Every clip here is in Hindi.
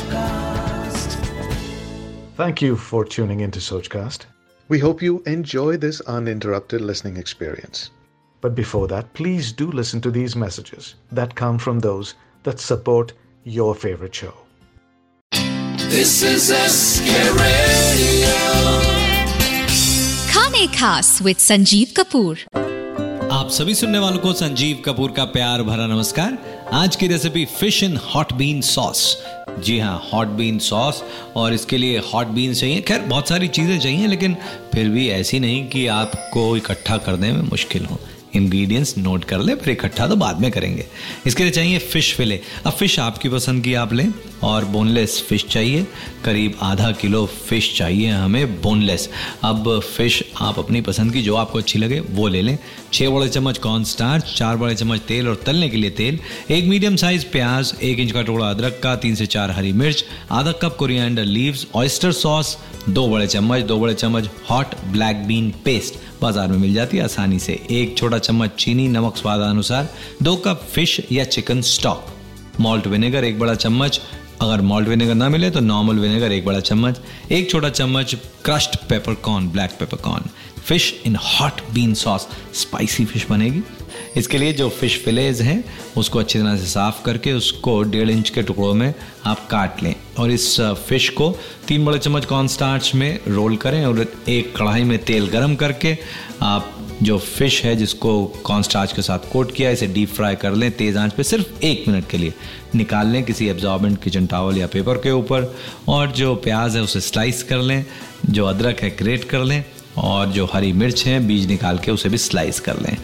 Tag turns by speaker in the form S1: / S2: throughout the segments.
S1: Sochcast.
S2: Thank you for tuning into Sochcast.
S3: We hope you enjoy this uninterrupted listening experience.
S2: But before that, please do listen to these messages that come from those that support your favorite show.
S1: This is SK Radio.
S4: खाने खास विद संजीव कपूर
S5: आप सभी सुनने वालों को संजीव कपूर का प्यार भरा नमस्कार आज की recipe fish in hot bean sauce जी हाँ हॉट बीन सॉस और इसके लिए हॉट बीन चाहिए। खैर, बहुत सारी चीज़ें चाहिए, लेकिन फिर भी ऐसी नहीं कि आपको इकट्ठा करने में मुश्किल हो। इंग्रेडिएंट्स नोट कर ले, फिर इकट्ठा तो बाद में करेंगे। इसके लिए चाहिए फ़िश फिले अब फ़िश आपकी पसंद की आप लें, और बोनलेस फ़िश चाहिए। करीब आधा किलो फ़िश चाहिए हमें बोनलेस अब फ़िश आप अपनी पसंद की जो आपको अच्छी लगे, वो ले लें। छः बड़े चम्मच कॉर्न स्टार्च चार बड़े चम्मच तेल और तलने के लिए तेल। एक मीडियम साइज़ प्याज, एक इंच का टुकड़ा अदरक का, तीन से चार हरी मिर्च, आधा cup coriander leaves oyster sauce दो बड़े चम्मच, दो बड़े चम्मच हॉट ब्लैक बीन पेस्ट बाज़ार में मिल जाती है आसानी से। एक छोटा चम्मच चीनी, नमक स्वादानुसार दो कप फ़िश या चिकन स्टॉक मॉल्ट विनेगर एक बड़ा चम्मच। अगर मॉल्ट विनेगर ना मिले तो नॉर्मल विनेगर एक बड़ा चम्मच। एक छोटा चम्मच crushed peppercorn black peppercorn fish in hot bean sauce spicy fish बनेगी। इसके लिए जो फ़िश फिलेज हैं, उसको अच्छी तरह से साफ़ करके उसको डेढ़ इंच के टुकड़ों में आप काट लें। और इस फ़िश को तीन बड़े चम्मच कॉर्न स्टार्च में रोल करें और एक कढ़ाई में तेल गरम करके आप जो फ़िश है, जिसको कॉर्न स्टार्च के साथ कोट किया, इसे डीप फ्राई कर लें तेज़ आँच पे सिर्फ़ एक मिनट के लिए। निकाल लें किसी एब्जॉर्बेंट किचन टावल या पेपर के ऊपर और जो प्याज है, उसे स्लाइस कर लें, जो अदरक है ग्रेट कर लें और जो हरी मिर्च है, बीज निकाल के उसे भी स्लाइस कर लें।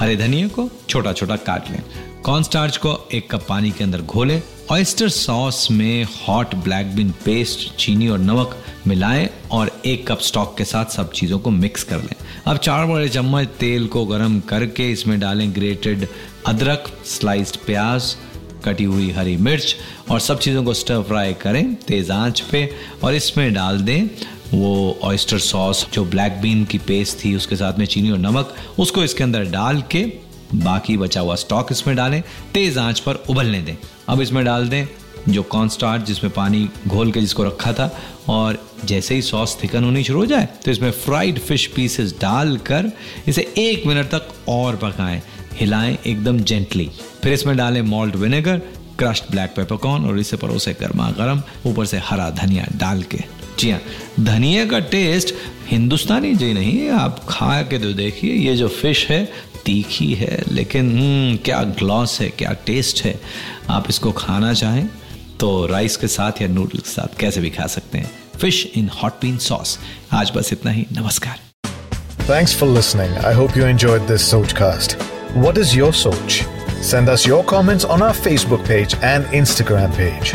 S5: हरे धनिया को छोटा छोटा काट लें। कॉर्न स्टार्च को एक कप पानी के अंदर घोलें। ऑयस्टर सॉस में हॉट ब्लैक बीन पेस्ट चीनी और नमक मिलाएँ और एक कप स्टॉक के साथ सब चीज़ों को मिक्स कर लें। अब चार बड़े चम्मच तेल को गर्म करके इसमें डालें ग्रेटेड अदरक स्लाइस्ड प्याज, कटी हुई हरी मिर्च और सब चीज़ों को स्टर फ्राई करें तेज़ आँच पे और इसमें डाल दें वो ऑयस्टर सॉस जो ब्लैक बीन की पेस्ट थी, उसके साथ में चीनी और नमक, उसको इसके अंदर डाल के बाकी बचा हुआ स्टॉक इसमें डालें, तेज आँच पर उबलने दें। अब इसमें डाल दें जो कॉर्न जिसमें पानी घोल के जिसको रखा था, और जैसे ही सॉस थिकन होनी शुरू हो जाए तो इसमें फ्राइड फ़िश पीसेस डालकर इसे एक मिनट तक और पकाएँ। हिलाएँ एकदम जेंटली फिर इसमें डालें malt vinegar crushed black peppercorn और इसे परोसे गर्मा गर्म ऊपर से हरा धनिया डाल के। जी हाँ धनिया का टेस्ट हिंदुस्तानी जी नहीं आप खा के तो देखिए ये जो फ़िश है तीखी है लेकिन हम्म, क्या ग्लॉस है क्या टेस्ट है आप इसको खाना चाहें तो राइस के साथ या नूडल्स के साथ कैसे भी खा सकते हैं fish in hot bean sauce आज बस इतना ही नमस्कार
S2: Thanks for listening. I hope you enjoyed this Sochcast. What is your Soch? Send us your comments on our Facebook page and Instagram page.